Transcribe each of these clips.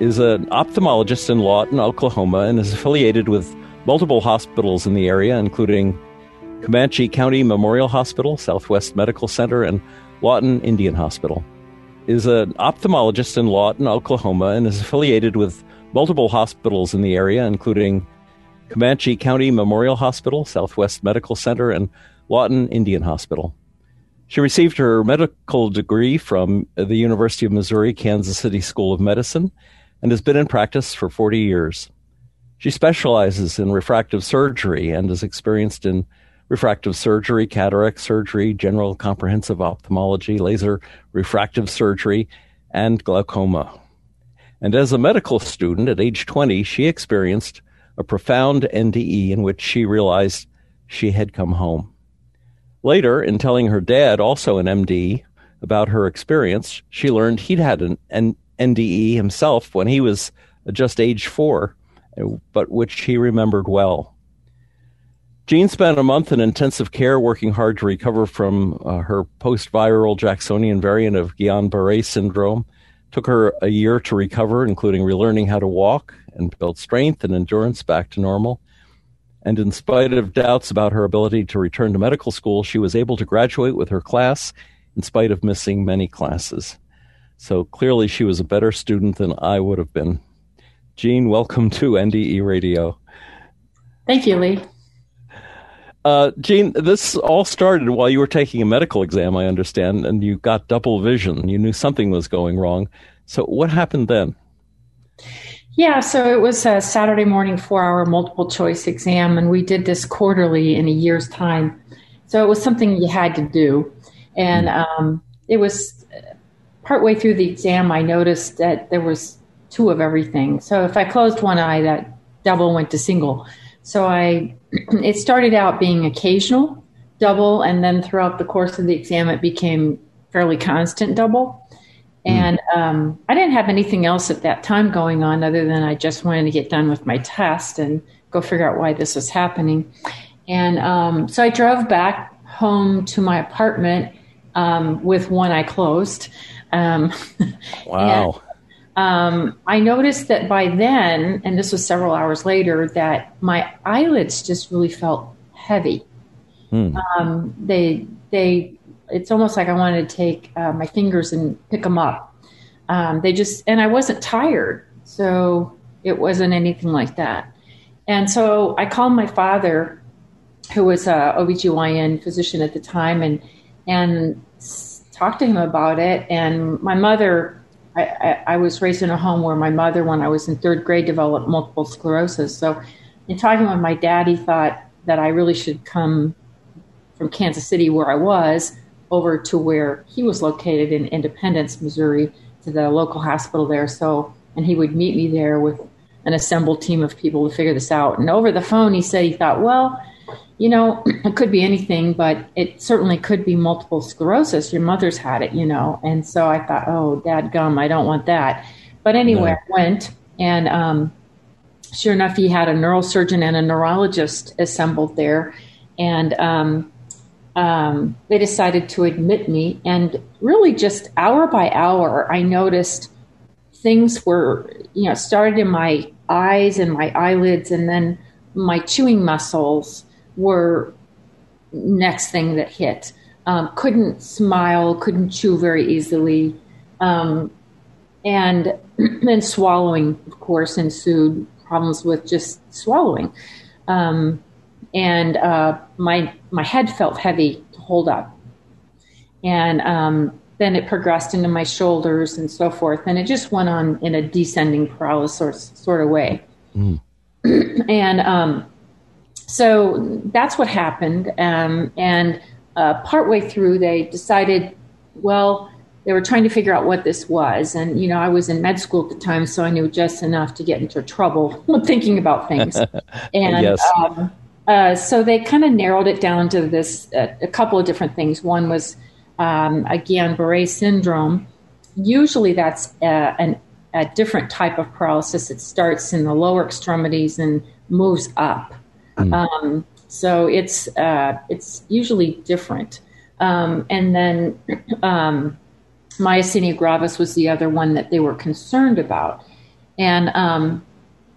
is an ophthalmologist in Lawton, Oklahoma, and is affiliated with multiple hospitals in the area, including Comanche County Memorial Hospital, Southwest Medical Center, and Lawton Indian Hospital. Is an ophthalmologist in Lawton, Oklahoma, and is affiliated with multiple hospitals in the area, including Comanche County Memorial Hospital, Southwest Medical Center, and Lawton Indian Hospital. She received her medical degree from the University of Missouri Kansas City School of Medicine and has been in practice for 40 years. She specializes in refractive surgery and is experienced in refractive surgery, cataract surgery, general comprehensive ophthalmology, laser refractive surgery, and glaucoma. And as a medical student at age 20, she experienced a profound NDE in which she realized she had come home. Later, in telling her dad, also an MD, about her experience, she learned he'd had an, an NDE himself when he was just age four, but which he remembered well. Jean spent a month in intensive care working hard to recover from uh, her post viral Jacksonian variant of Guillain Barre syndrome. Took her a year to recover, including relearning how to walk and build strength and endurance back to normal. And in spite of doubts about her ability to return to medical school, she was able to graduate with her class in spite of missing many classes. So clearly, she was a better student than I would have been. Jean, welcome to NDE Radio. Thank you, Lee. Uh, Jean, this all started while you were taking a medical exam, I understand, and you got double vision. You knew something was going wrong. So, what happened then? Yeah, so it was a Saturday morning four hour multiple choice exam, and we did this quarterly in a year's time. So, it was something you had to do. And um, it was partway through the exam, I noticed that there was two of everything. So if I closed one eye, that double went to single. So I, it started out being occasional double, and then throughout the course of the exam, it became fairly constant double. Hmm. And um, I didn't have anything else at that time going on other than I just wanted to get done with my test and go figure out why this was happening. And um, so I drove back home to my apartment um, with one eye closed. Um, wow. And, um, I noticed that by then, and this was several hours later, that my eyelids just really felt heavy. Hmm. Um, they they it's almost like I wanted to take uh, my fingers and pick them up. Um, they just and I wasn't tired, so it wasn't anything like that. And so I called my father, who was a OBGYN physician at the time, and and talked to him about it. And my mother, I, I, I, was raised in a home where my mother, when I was in third grade, developed multiple sclerosis. So, in talking with my dad, he thought that I really should come from Kansas City, where I was, over to where he was located in Independence, Missouri, to the local hospital there. So, and he would meet me there with an assembled team of people to figure this out. And over the phone, he said he thought, well, you know, it could be anything, but it certainly could be multiple sclerosis. Your mother's had it, you know. And so I thought, oh, dad gum, I don't want that. But anyway, no. I went, and um, sure enough, he had a neurosurgeon and a neurologist assembled there. And um, um, they decided to admit me. And really, just hour by hour, I noticed things were, you know, started in my eyes and my eyelids, and then my chewing muscles were next thing that hit. Um, couldn't smile, couldn't chew very easily, um, and then swallowing, of course, ensued problems with just swallowing. Um, and uh, my my head felt heavy to hold up, and um, then it progressed into my shoulders and so forth, and it just went on in a descending paralysis sort of way. Mm. and um, so that's what happened. Um, and uh, partway through, they decided, well, they were trying to figure out what this was. And, you know, I was in med school at the time, so I knew just enough to get into trouble thinking about things. And yes. um, uh, so they kind of narrowed it down to this uh, a couple of different things. One was, um, Guillain-Barré syndrome. Usually that's a, uh, an, a different type of paralysis. It starts in the lower extremities and moves up. Mm. Um, so it's uh, it's usually different. Um, and then um, myasthenia gravis was the other one that they were concerned about. And um,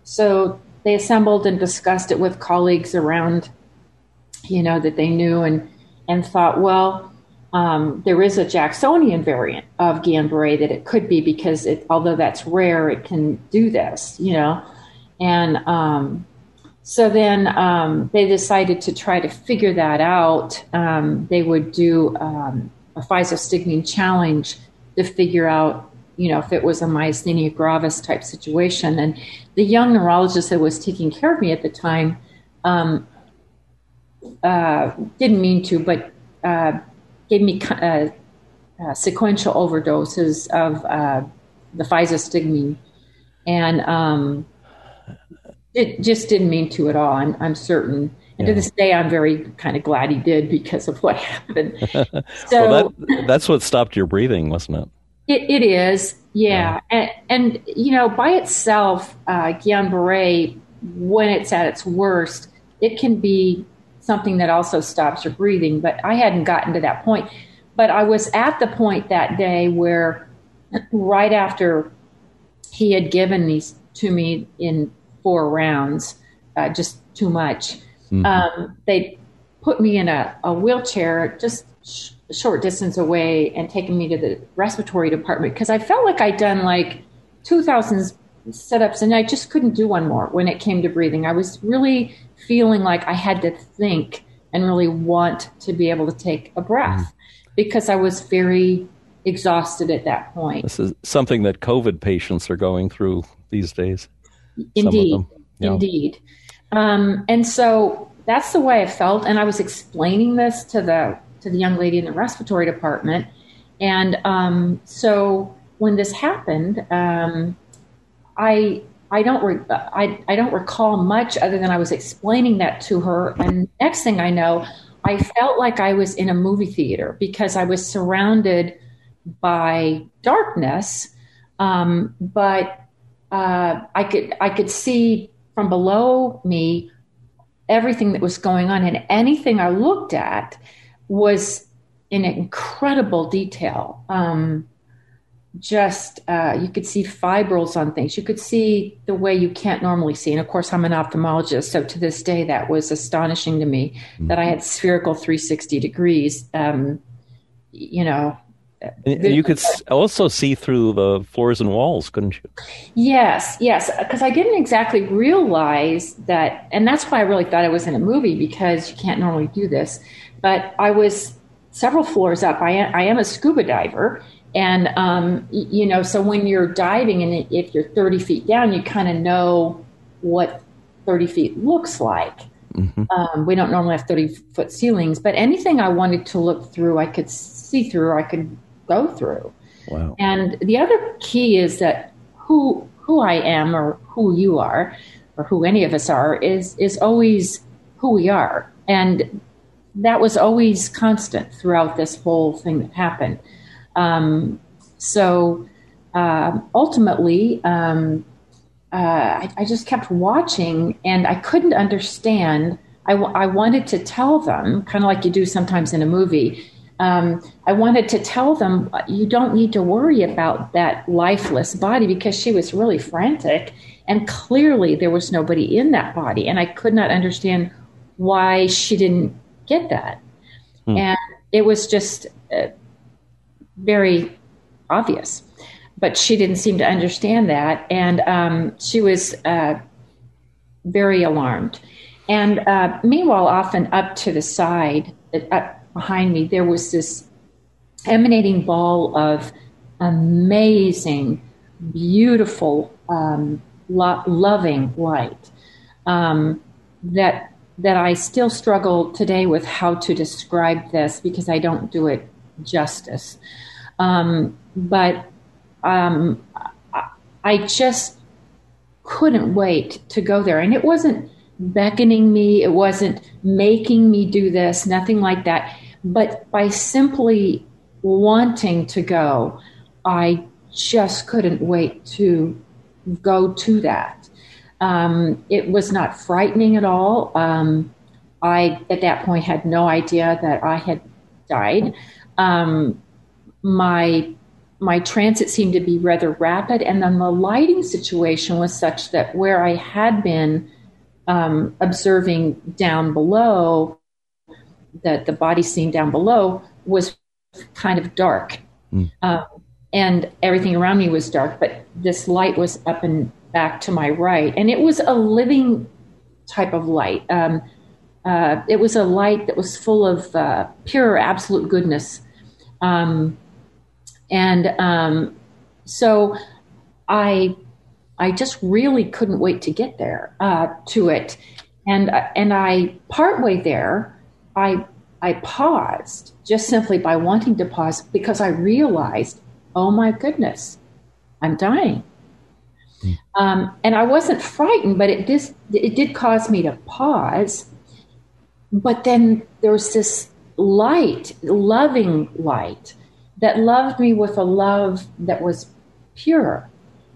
so they assembled and discussed it with colleagues around, you know, that they knew and, and thought, well, um, there is a Jacksonian variant of Guillain-Barré that it could be because it, although that's rare, it can do this, you know. And um, so then um, they decided to try to figure that out. Um, they would do um, a physostigmine challenge to figure out, you know, if it was a myasthenia gravis type situation. And the young neurologist that was taking care of me at the time um, uh, didn't mean to, but uh, gave me uh, uh sequential overdoses of uh, the physostigmine. And um, it just didn't mean to at all. I'm, I'm certain. And yeah. to this day, I'm very kind of glad he did because of what happened. So well, that, that's what stopped your breathing, wasn't it? It, it is, yeah. yeah. And, and, you know, by itself, uh, Guillain-Barré, when it's at its worst, it can be something that also stops your breathing. But I hadn't gotten to that point. But I was at the point that day where, right after he had given these to me in four rounds, uh, just too much. Mm-hmm. Um, they put me in a, a wheelchair just sh- a short distance away and taken me to the respiratory department because I felt like I'd done like 2,000 setups and I just couldn't do one more when it came to breathing. I was really feeling like I had to think and really want to be able to take a breath mm-hmm. because I was very exhausted at that point. This is something that COVID patients are going through these days. Indeed, yeah. indeed. Um, and so that's the way I felt. And I was explaining this to the to the young lady in the respiratory department. And um, so when this happened, um, I I don't re- I, I don't recall much other than I was explaining that to her. And next thing I know, I felt like I was in a movie theater because I was surrounded by darkness, um, but uh, I could I could see from below me everything that was going on, and anything I looked at was in incredible detail. Um, just uh, you could see fibrils on things. You could see the way you can't normally see. And of course, I'm an ophthalmologist, so to this day, that was astonishing to me mm-hmm. that I had spherical 360 degrees. Um, you know, and you could also see through the floors and walls, couldn't you? Yes, yes, because I didn't exactly realize that, and that's why I really thought I was in a movie because you can't normally do this. But I was several floors up. I am, I am a scuba diver, and um, you know, so when you're diving and if you're 30 feet down, you kind of know what 30 feet looks like. Mm-hmm. Um, we don't normally have 30 foot ceilings, but anything I wanted to look through, I could see through. I could go through. Wow. And the other key is that who who I am or who you are or who any of us are is is always who we are. And that was always constant throughout this whole thing that happened. Um, so uh, ultimately, um, uh, I, I, just kept watching and I couldn't understand. I, w- I wanted to tell them, kind of like you do sometimes in a movie, um, I wanted to tell them you don't need to worry about that lifeless body because she was really frantic and clearly there was nobody in that body. And I could not understand why she didn't get that. Hmm. and it was just uh, very obvious. But she didn't seem to understand that. And um, she was uh, very alarmed. And uh, meanwhile often up to the side uh, behind me, there was this emanating ball of amazing, beautiful, um, lo- loving light um, that that I still struggle today with how to describe this because I don't do it justice. Um, but um, I, I just couldn't wait to go there. And it wasn't beckoning me, it wasn't making me do this, nothing like that. But by simply wanting to go, I just couldn't wait to go to that. Um, it was not frightening at all. Um, I, at that point, had no idea that I had died. Um, my my transit seemed to be rather rapid, and then the lighting situation was such that where I had been um, observing down below, that the body scene down below was kind of dark. Mm. Uh, and everything around me was dark, but this light was up and back to my right. And it was a living type of light. Um, uh, it was a light that was full of uh, pure, absolute goodness. Um, and um, so I, I just really couldn't wait to get there uh, to it. And, uh, and I, partway there, I, I paused just simply by wanting to pause because I realized oh my goodness, I'm dying. Mm. Um, and I wasn't frightened, but it did, it did cause me to pause. But then there was this light, loving light, that loved me with a love that was pure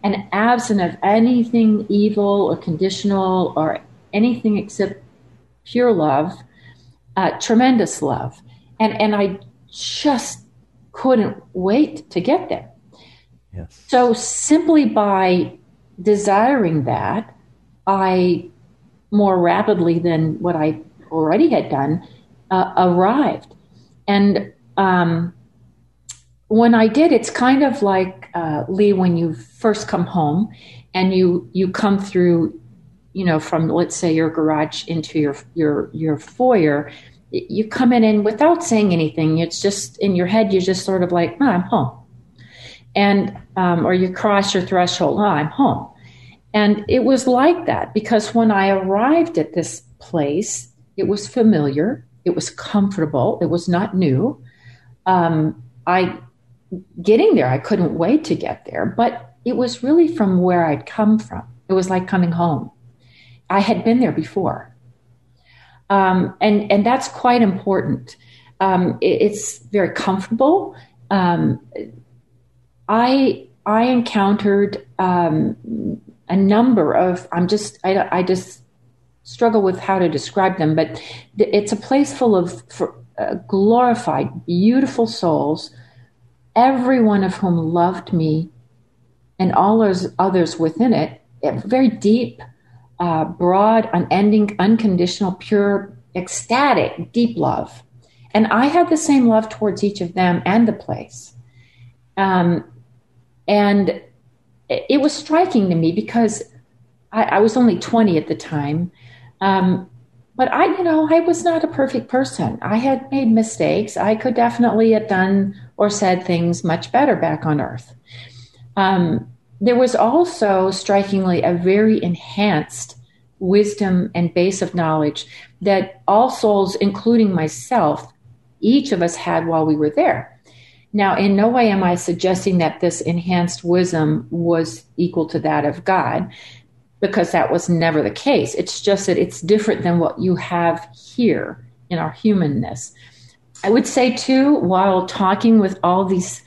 and absent of anything evil or conditional or anything except pure love, uh, tremendous love. And, and I just couldn't wait to get there. Yes. So simply by desiring that, I more rapidly than what I already had done uh, arrived. And um, when I did, it's kind of like uh, Lee when you first come home and you you come through, you know, from let's say your garage into your your your foyer you come in and without saying anything, it's just in your head, you're just sort of like, oh, I'm home. And, um, or you cross your threshold, oh, I'm home. And it was like that because when I arrived at this place, it was familiar, it was comfortable, it was not new. Um, I, getting there, I couldn't wait to get there, but it was really from where I'd come from. It was like coming home. I had been there before. Um, and and that's quite important. Um, it, it's very comfortable. Um, I I encountered um, a number of. I'm just I, I just struggle with how to describe them, but it's a place full of for, uh, glorified, beautiful souls, every one of whom loved me, and all those others within it. Very deep uh, broad, unending, unconditional, pure, ecstatic, deep love. And I had the same love towards each of them and the place. Um, and it was striking to me because I, I was only 20 at the time. Um, but I, you know, I was not a perfect person. I had made mistakes. I could definitely have done or said things much better back on earth. Um, there was also strikingly a very enhanced wisdom and base of knowledge that all souls, including myself, each of us had while we were there. Now, in no way am I suggesting that this enhanced wisdom was equal to that of God, because that was never the case. It's just that it's different than what you have here in our humanness. I would say, too, while talking with all these,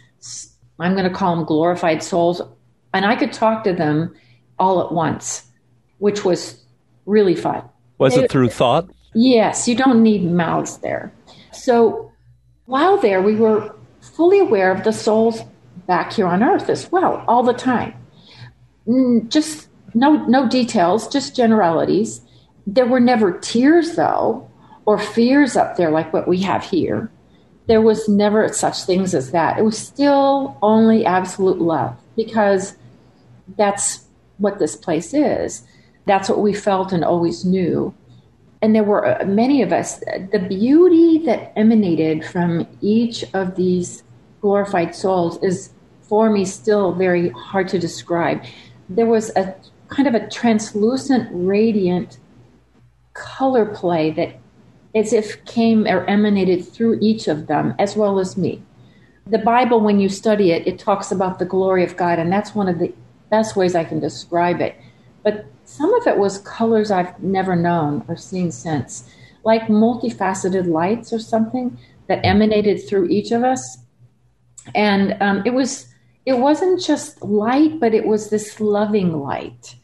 I'm going to call them glorified souls, and I could talk to them all at once, which was really fun. Was it through thought? Yes, you don't need mouths there. So while there, we were fully aware of the souls back here on earth as well, all the time. Mm, just no, no details, just generalities. There were never tears, though, or fears up there like what we have here. There was never such things as that. It was still only absolute love because that's what this place is. That's what we felt and always knew. And there were uh, many of us. The beauty that emanated from each of these glorified souls is, for me, still very hard to describe. There was a kind of a translucent, radiant color play that as if came or emanated through each of them as well as me. the Bible, when you study it, it talks about the glory of God, and that's one of the best ways I can describe it. But some of it was colors I've never known or seen since, like multifaceted lights or something that emanated through each of us. And um, it was it wasn't just light, but it was this loving light.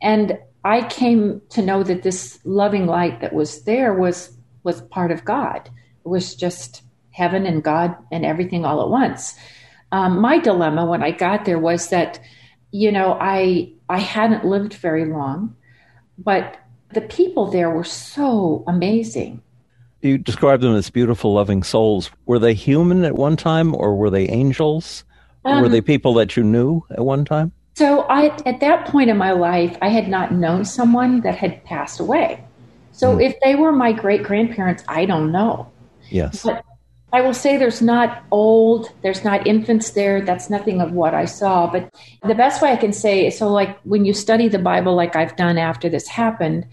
And I came to know that this loving light that was there was was part of God. It was just heaven and God and everything all at once. Um, my dilemma when I got there was that, you know, I I hadn't lived very long, but the people there were so amazing. You describe them as beautiful, loving souls. Were they human at one time, or were they angels? Um, were they people that you knew at one time? So, I at that point in my life, I had not known someone that had passed away. So, mm. if they were my great grandparents, I don't know. Yes. But I will say there's not old, there's not infants there. That's nothing of what I saw. But the best way I can say so, like when you study the Bible, like I've done after this happened,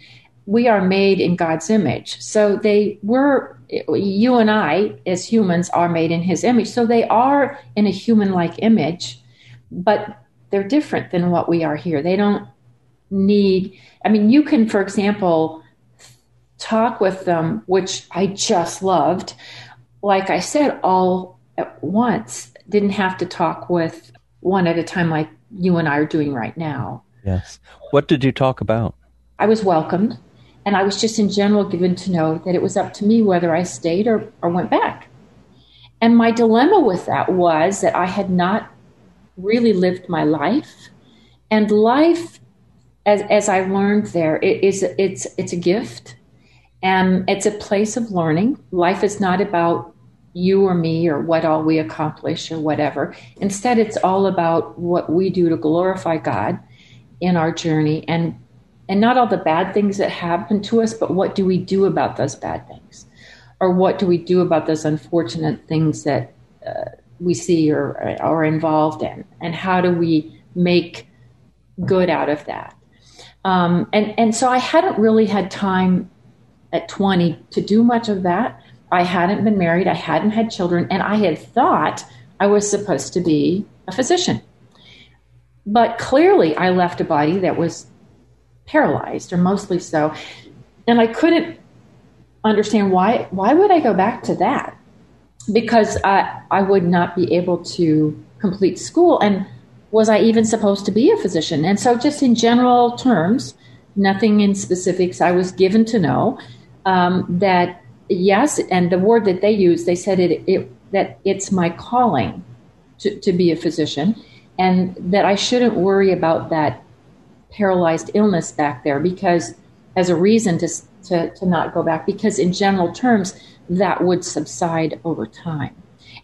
we are made in God's image. So they were, you and I as humans are made in his image. So they are in a human like image, but they're different than what we are here. They don't need, I mean, you can, for example, talk with them, which I just loved like I said, all at once, didn't have to talk with one at a time like you and I are doing right now. Yes. What did you talk about? I was welcomed, and I was just in general given to know that it was up to me whether I stayed or, or went back. And my dilemma with that was that I had not really lived my life. And life, as, as I learned there, it is it's it's a gift, and it's a place of learning. Life is not about you or me or what all we accomplish or whatever. Instead, it's all about what we do to glorify God in our journey and and not all the bad things that happen to us, but what do we do about those bad things? Or what do we do about those unfortunate things that uh, we see or are involved in? And how do we make good out of that? Um, and, and so I hadn't really had time at 20 to do much of that. I hadn't been married, I hadn't had children, and I had thought I was supposed to be a physician. But clearly, I left a body that was paralyzed, or mostly so, and I couldn't understand why. Why would I go back to that? Because I, I would not be able to complete school, and was I even supposed to be a physician? And so, just in general terms, nothing in specifics, I was given to know um, that yes, and the word that they used, they said it, it that it's my calling to, to be a physician, and that I shouldn't worry about that paralyzed illness back there because as a reason to, to, to not go back, because in general terms, that would subside over time.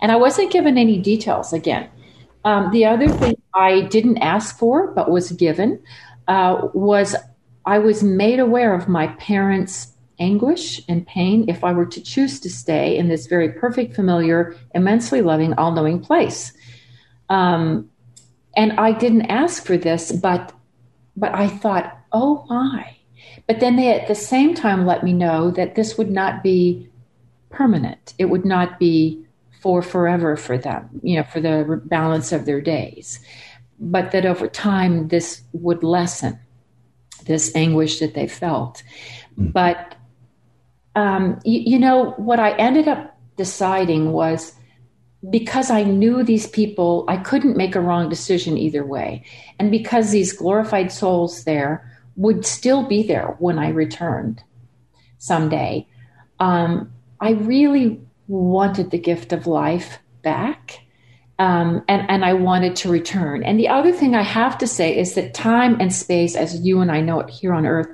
And I wasn't given any details again. Um, the other thing I didn't ask for but was given uh, was I was made aware of my parents' anguish and pain if I were to choose to stay in this very perfect, familiar, immensely loving, all knowing place. Um, and I didn't ask for this, but but I thought, oh my. But then they at the same time let me know that this would not be permanent. It would not be for forever for them, you know, for the balance of their days. But that over time this would lessen this anguish that they felt. Mm. But um, you, you know, what I ended up deciding was because I knew these people, I couldn't make a wrong decision either way. And because these glorified souls there would still be there when I returned someday, um, I really wanted the gift of life back. Um, and, and I wanted to return. And the other thing I have to say is that time and space, as you and I know it here on earth,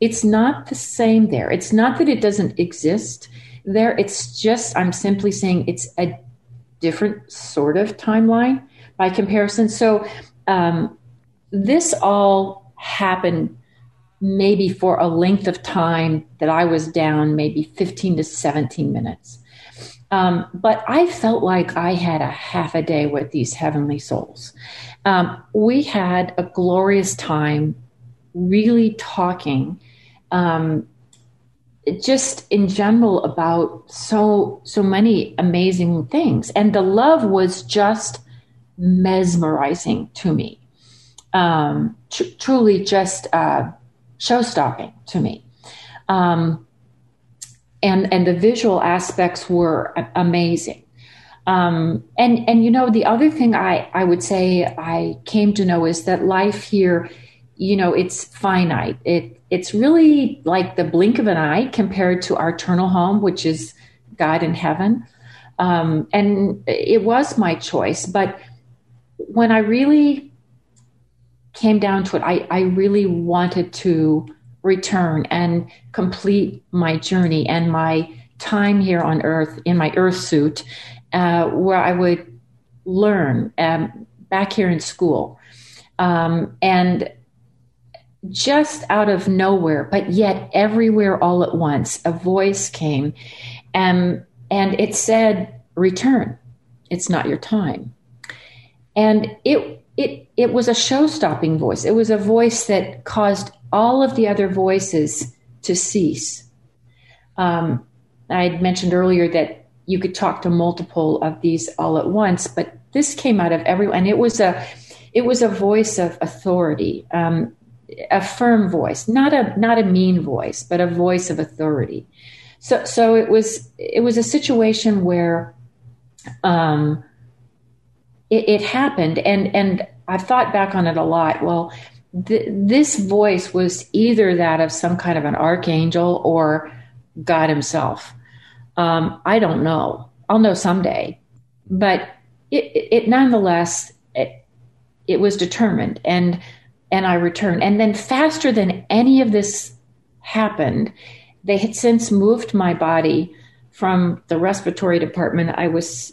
it's not the same there. It's not that it doesn't exist there. It's just, I'm simply saying it's a different sort of timeline by comparison. So um, this all happened maybe for a length of time that I was down, maybe 15 to 17 minutes. Um, but I felt like I had a half a day with these heavenly souls. Um, we had a glorious time really talking um, just in general about so so many amazing things. And the love was just mesmerizing to me. Um, tr- truly just uh, show stopping to me. Um, and and the visual aspects were amazing. Um, and and you know the other thing I I would say I came to know is that life here you know it's finite it it's really like the blink of an eye compared to our eternal home, which is God in heaven. Um, and it was my choice. But when I really came down to it, I, I really wanted to return and complete my journey and my time here on earth in my earth suit, uh, where I would learn um, back here in school. Um, and just out of nowhere, but yet everywhere all at once, a voice came and, and it said, Return. It's not your time. And it, it, it was a show stopping voice. It was a voice that caused all of the other voices to cease. Um, I mentioned earlier that you could talk to multiple of these all at once, but this came out of everyone. And it was a, it was a voice of authority. Um, a firm voice, not a not a mean voice, but a voice of authority. So so it was it was a situation where um, it, it happened, and and I've thought back on it a lot. Well, th- this voice was either that of some kind of an archangel or God Himself. Um, I don't know. I'll know someday, but it, it nonetheless it, it was determined and and I returned. And then, faster than any of this happened, they had since moved my body from the respiratory department. I was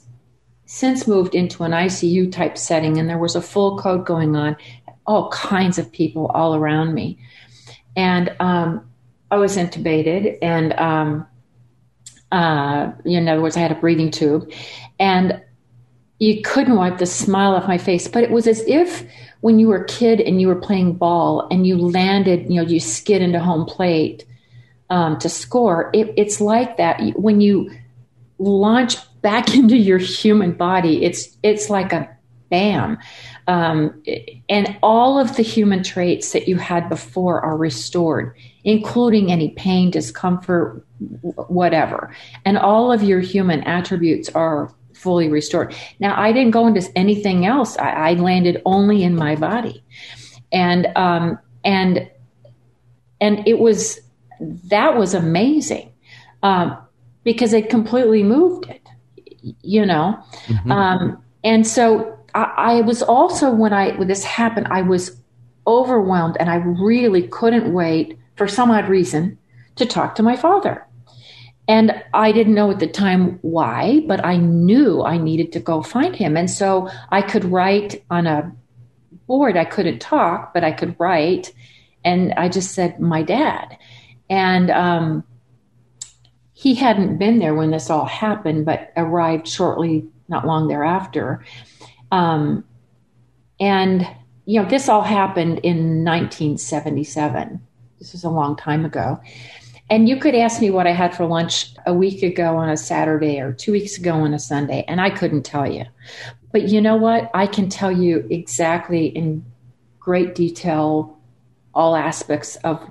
since moved into an ICU type setting, and there was a full code going on, all kinds of people all around me. And um, I was intubated, and um, uh, in other words, I had a breathing tube, and you couldn't wipe the smile off my face. But it was as if when you were a kid and you were playing ball and you landed, you know, you skid into home plate um, to score. It, it's like that when you launch back into your human body. It's it's like a bam, um, and all of the human traits that you had before are restored, including any pain, discomfort, whatever, and all of your human attributes are fully restored. Now, I didn't go into anything else. I, I landed only in my body, and um, and and it was that was amazing um, because it completely moved it, you know. Mm-hmm. Um, and so I, I was also when I when this happened, I was overwhelmed, and I really couldn't wait for some odd reason to talk to my father. And I didn't know at the time why, but I knew I needed to go find him. And so I could write on a board. I couldn't talk, but I could write. And I just said, my dad. And um, he hadn't been there when this all happened, but arrived shortly, not long thereafter. Um, and, you know, this all happened in 1977. This was a long time ago. And you could ask me what I had for lunch a week ago on a Saturday or two weeks ago on a Sunday, and I couldn't tell you. But you know what? I can tell you exactly in great detail all aspects of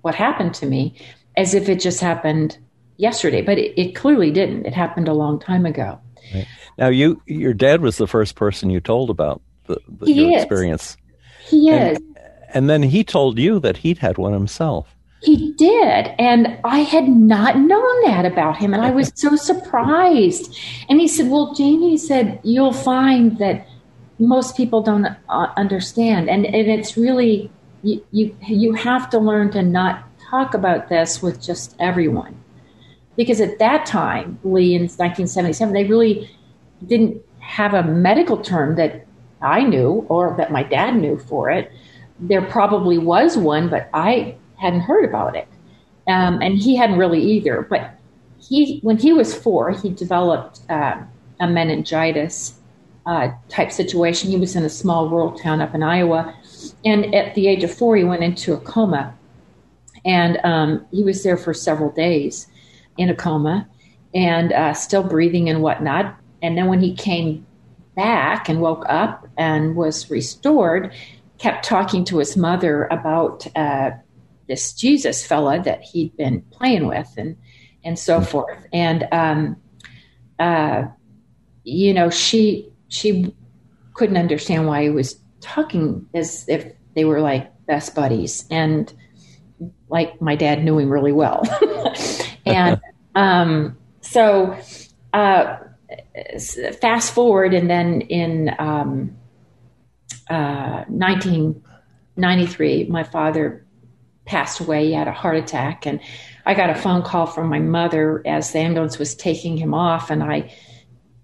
what happened to me as if it just happened yesterday. But it, it clearly didn't. It happened a long time ago. Right. Now, you your dad was the first person you told about the, the your is. experience. He is. And, and then he told you that he'd had one himself. He did. And I had not known that about him. And I was so surprised. And he said, Well, Jamie said, you'll find that most people don't uh, understand. And, and it's really, you, you, you have to learn to not talk about this with just everyone. Because at that time, Lee, in 1977, they really didn't have a medical term that I knew or that my dad knew for it. There probably was one, but I hadn't heard about it, um, and he hadn't really either. But he, when he was four, he developed uh, a meningitis uh, type situation. He was in a small rural town up in Iowa, and at the age of four, he went into a coma. And um, he was there for several days in a coma and uh, still breathing and whatnot. And then when he came back and woke up and was restored, kept talking to his mother about uh, this Jesus fella that he'd been playing with and and so forth. And um, uh, you know, she she couldn't understand why he was talking as if they were like best buddies and like my dad knew him really well. and um, so uh, fast forward, and then in um, uh, 1993, my father passed away. He had a heart attack, and I got a phone call from my mother as the ambulance was taking him off, and I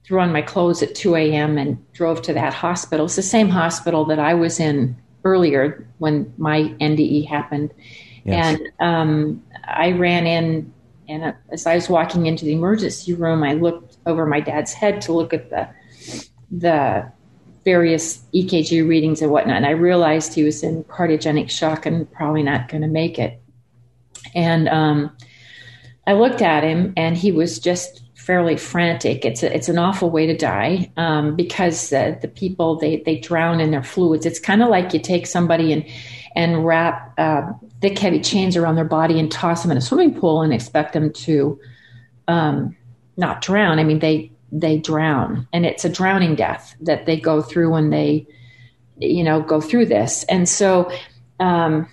threw on my clothes at 2 a.m. and drove to that hospital. It's the same hospital that I was in earlier when my NDE happened. Yes. And um, I ran in, and as I was walking into the emergency room, I looked over my dad's head to look at the the various EKG readings and whatnot. And I realized he was in cardiogenic shock and probably not going to make it. And um, I looked at him, and he was just fairly frantic. It's a, it's an awful way to die um, because uh, the people they they drown in their fluids. It's kind of like you take somebody and and wrap uh, thick heavy chains around their body and toss them in a swimming pool and expect them to um, not drown. I mean they they drown, and it's a drowning death that they go through when they you know go through this. And so. Um,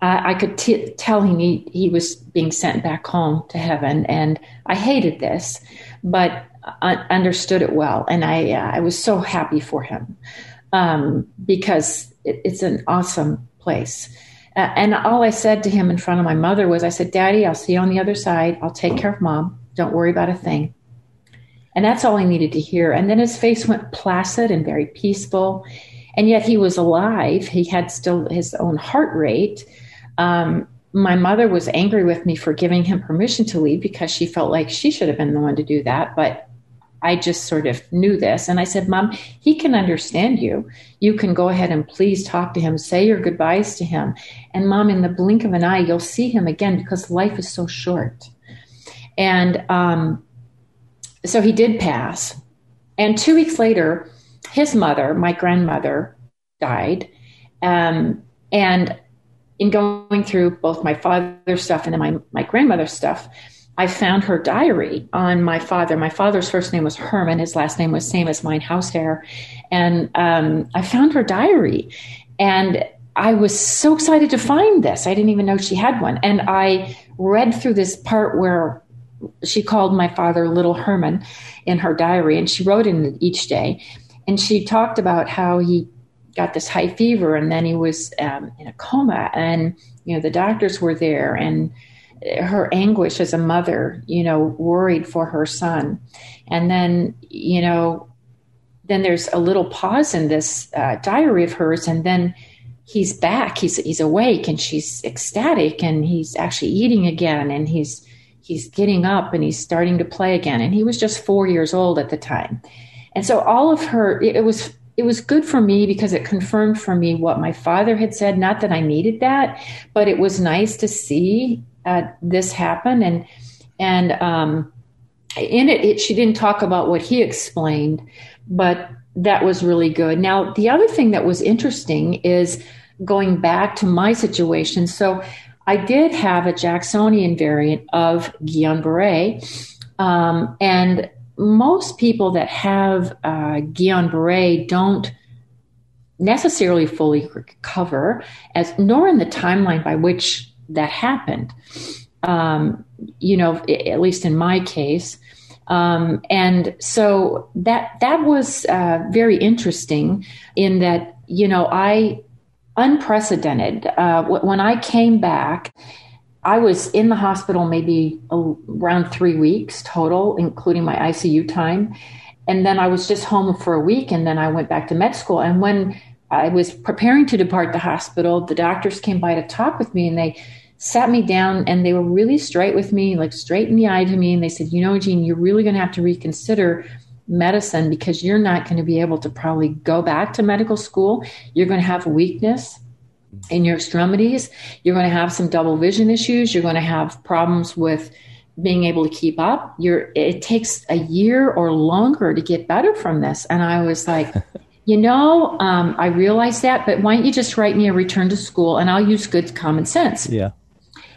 I, I could t- tell him he, he was being sent back home to heaven, and I hated this, but I understood it well, and I uh, I was so happy for him um, because it, it's an awesome place. Uh, and all I said to him in front of my mother was, I said, Daddy, I'll see you on the other side. I'll take care of mom. Don't worry about a thing. And that's all I needed to hear. And then his face went placid and very peaceful. And yet he was alive. He had still his own heart rate. Um, my mother was angry with me for giving him permission to leave because she felt like she should have been the one to do that. But I just sort of knew this. And I said, Mom, he can understand you. You can go ahead and please talk to him, say your goodbyes to him. And Mom, in the blink of an eye, you'll see him again because life is so short. And um, so he did pass. And two weeks later, his mother, my grandmother, died. Um, and in going through both my father's stuff and then my, my grandmother's stuff, I found her diary on my father. My father's first name was Herman. His last name was same as mine, Hausherr. And um, I found her diary. And I was so excited to find this. I didn't even know she had one. And I read through this part where she called my father Little Herman in her diary. And she wrote in each day. And she talked about how he got this high fever and then he was um, in a coma and you know the doctors were there and her anguish as a mother you know worried for her son and then you know then there's a little pause in this uh, diary of hers and then he's back he's he's awake and she's ecstatic and he's actually eating again and he's he's getting up and he's starting to play again and he was just 4 years old at the time and so all of her it was it was good for me because it confirmed for me what my father had said. Not that I needed that, but it was nice to see uh, this happen. And and um, in it, it, she didn't talk about what he explained, but that was really good. Now, the other thing that was interesting is going back to my situation. So I did have a Jacksonian variant of Guillain-Barré, um, and most people that have uh, Guillain-Barré don't necessarily fully recover, as nor in the timeline by which that happened. Um, you know, at least in my case. Um, and so that that was uh, very interesting in that you know I unprecedented uh, when I came back I was in the hospital maybe around three weeks total, including my ICU time. And then I was just home for a week and then I went back to med school. And when I was preparing to depart the hospital, the doctors came by to talk with me and they sat me down and they were really straight with me, like straight in the eye to me. And they said, You know, Jean, you're really going to have to reconsider medicine because you're not going to be able to probably go back to medical school. You're going to have weakness in your extremities. You're going to have some double vision issues. You're going to have problems with being able to keep up. You're, it takes a year or longer to get better from this. And I was like, you know, um, I realize that, but why don't you just write me a return to school and I'll use good common sense. Yeah.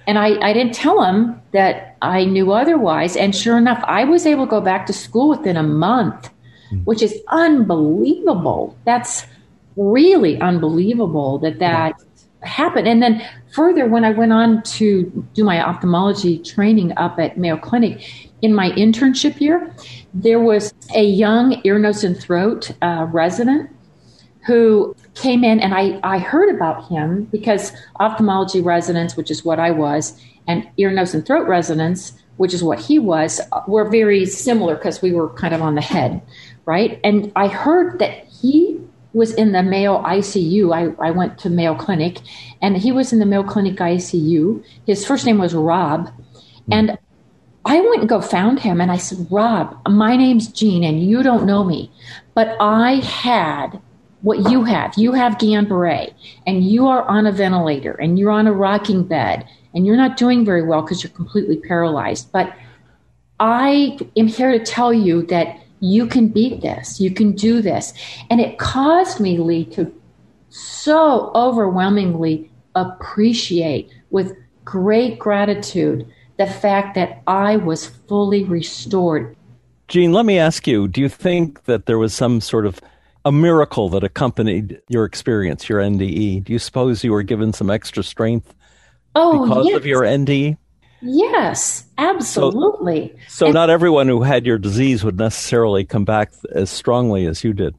And I, I didn't tell him that I knew otherwise. And sure enough, I was able to go back to school within a month, mm-hmm. which is unbelievable. That's really unbelievable that that happened. And then further, when I went on to do my ophthalmology training up at Mayo Clinic, in my internship year, there was a young ear, nose, and throat uh, resident who came in, and I, I heard about him because ophthalmology residents, which is what I was, and ear, nose, and throat residents, which is what he was, uh, were very similar because we were kind of on the head, right? And I heard that he was in the Mayo ICU. I, I went to Mayo Clinic, and he was in the Mayo Clinic ICU. His first name was Rob. Hmm. And I went and go found him and I said, Rob, my name's Jean and you don't know me, but I had what you have. You have Guillain-Barré and you are on a ventilator and you're on a rocking bed and you're not doing very well because you're completely paralyzed. But I am here to tell you that you can beat this. You can do this. And it caused me, Lee, to so overwhelmingly appreciate with great gratitude the fact that I was fully restored. Jean, let me ask you do you think that there was some sort of a miracle that accompanied your experience, your NDE? Do you suppose you were given some extra strength oh, because yes. of your NDE? Yes, absolutely. So, so not everyone who had your disease would necessarily come back as strongly as you did.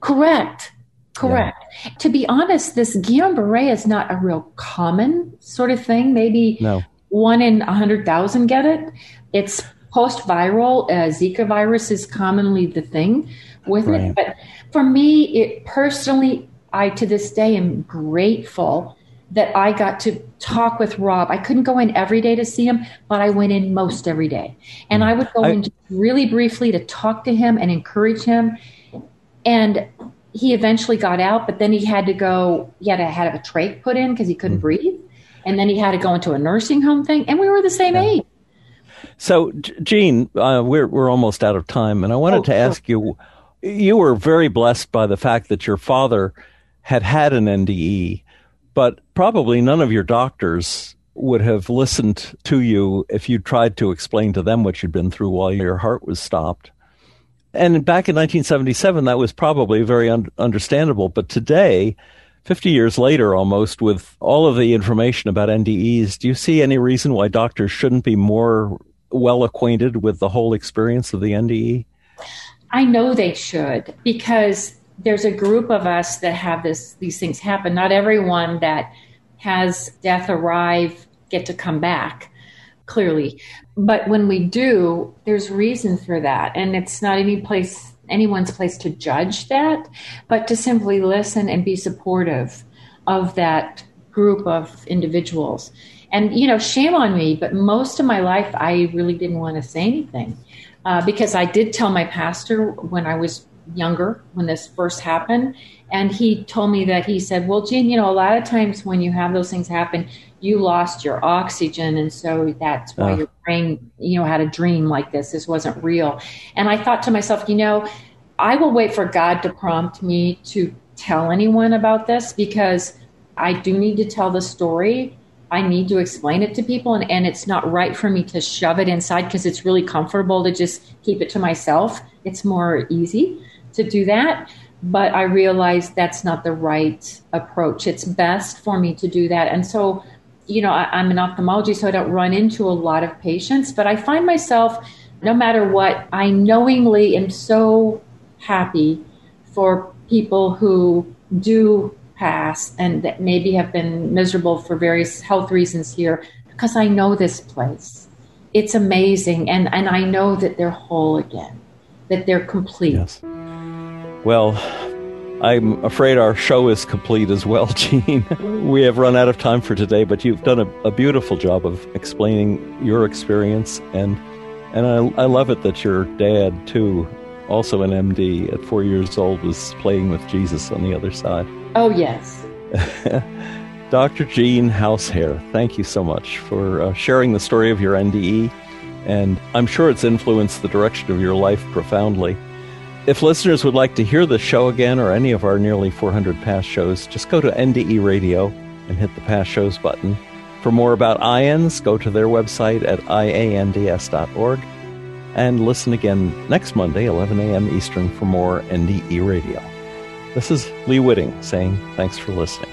Correct. Correct. Yeah. To be honest, this Guillain-Barré is not a real common sort of thing. Maybe no one in a hundred thousand get it. It's post-viral. Uh, Zika virus is commonly the thing with right. it. But for me, it personally, I to this day am grateful that I got to talk with Rob. I couldn't go in every day to see him, but I went in most every day. And I would go I, in really briefly to talk to him and encourage him. And he eventually got out, but then he had to go, he had to have a trach put in because he couldn't mm-hmm. breathe and then he had to go into a nursing home thing, and we were the same yeah. age. So, Jean, uh, we're we're almost out of time, and I wanted oh, to ask you. You were very blessed by the fact that your father had had an NDE, but probably none of your doctors would have listened to you if you tried to explain to them what you'd been through while your heart was stopped. And back in 1977, that was probably very un- understandable. But today, 50 years later, almost, with all of the information about NDEs, do you see any reason why doctors shouldn't be more well acquainted with the whole experience of the NDE? I know they should because there's a group of us that have this these things happen. Not everyone that has death arrive get to come back, clearly. But when we do, there's reason for that. And it's not any place anyone's place to judge that, but to simply listen and be supportive of that group of individuals. And, you know, shame on me, but most of my life I really didn't want to say anything uh, because I did tell my pastor when I was younger, when this first happened. And he told me that he said, Well, Jean, you know, a lot of times when you have those things happen, you lost your oxygen. And so that's why your brain, you know, had a dream like this. This wasn't real. And I thought to myself, you know, I will wait for God to prompt me to tell anyone about this because I do need to tell the story. I need to explain it to people, and, and it's not right for me to shove it inside because it's really comfortable to just keep it to myself. It's more easy to do that. But I realize that's not the right approach. It's best for me to do that. And so, you know, I, I'm an ophthalmology, so I don't run into a lot of patients, but I find myself, no matter what, I knowingly am so happy for people who do pass and that maybe have been miserable for various health reasons here because I know this place. It's amazing. And, and I know that they're whole again, that they're complete. Yes. Well, I'm afraid our show is complete as well, Jean. we have run out of time for today, but you've done a, a beautiful job of explaining your experience, and and I, I love it that your dad too also an NDE at four years old, was playing with Jesus on the other side. Oh, yes. Dr. Jean Hausherr, thank you so much for uh, sharing the story of your NDE, and I'm sure it's influenced the direction of your life profoundly. If listeners would like to hear the show again or any of our nearly 400 past shows, just go to NDE Radio and hit the past shows button. For more about IANDS, go to their website at iands.org and listen again next Monday, 11 a.m. Eastern, for more NDE Radio. This is Lee Witting saying thanks for listening.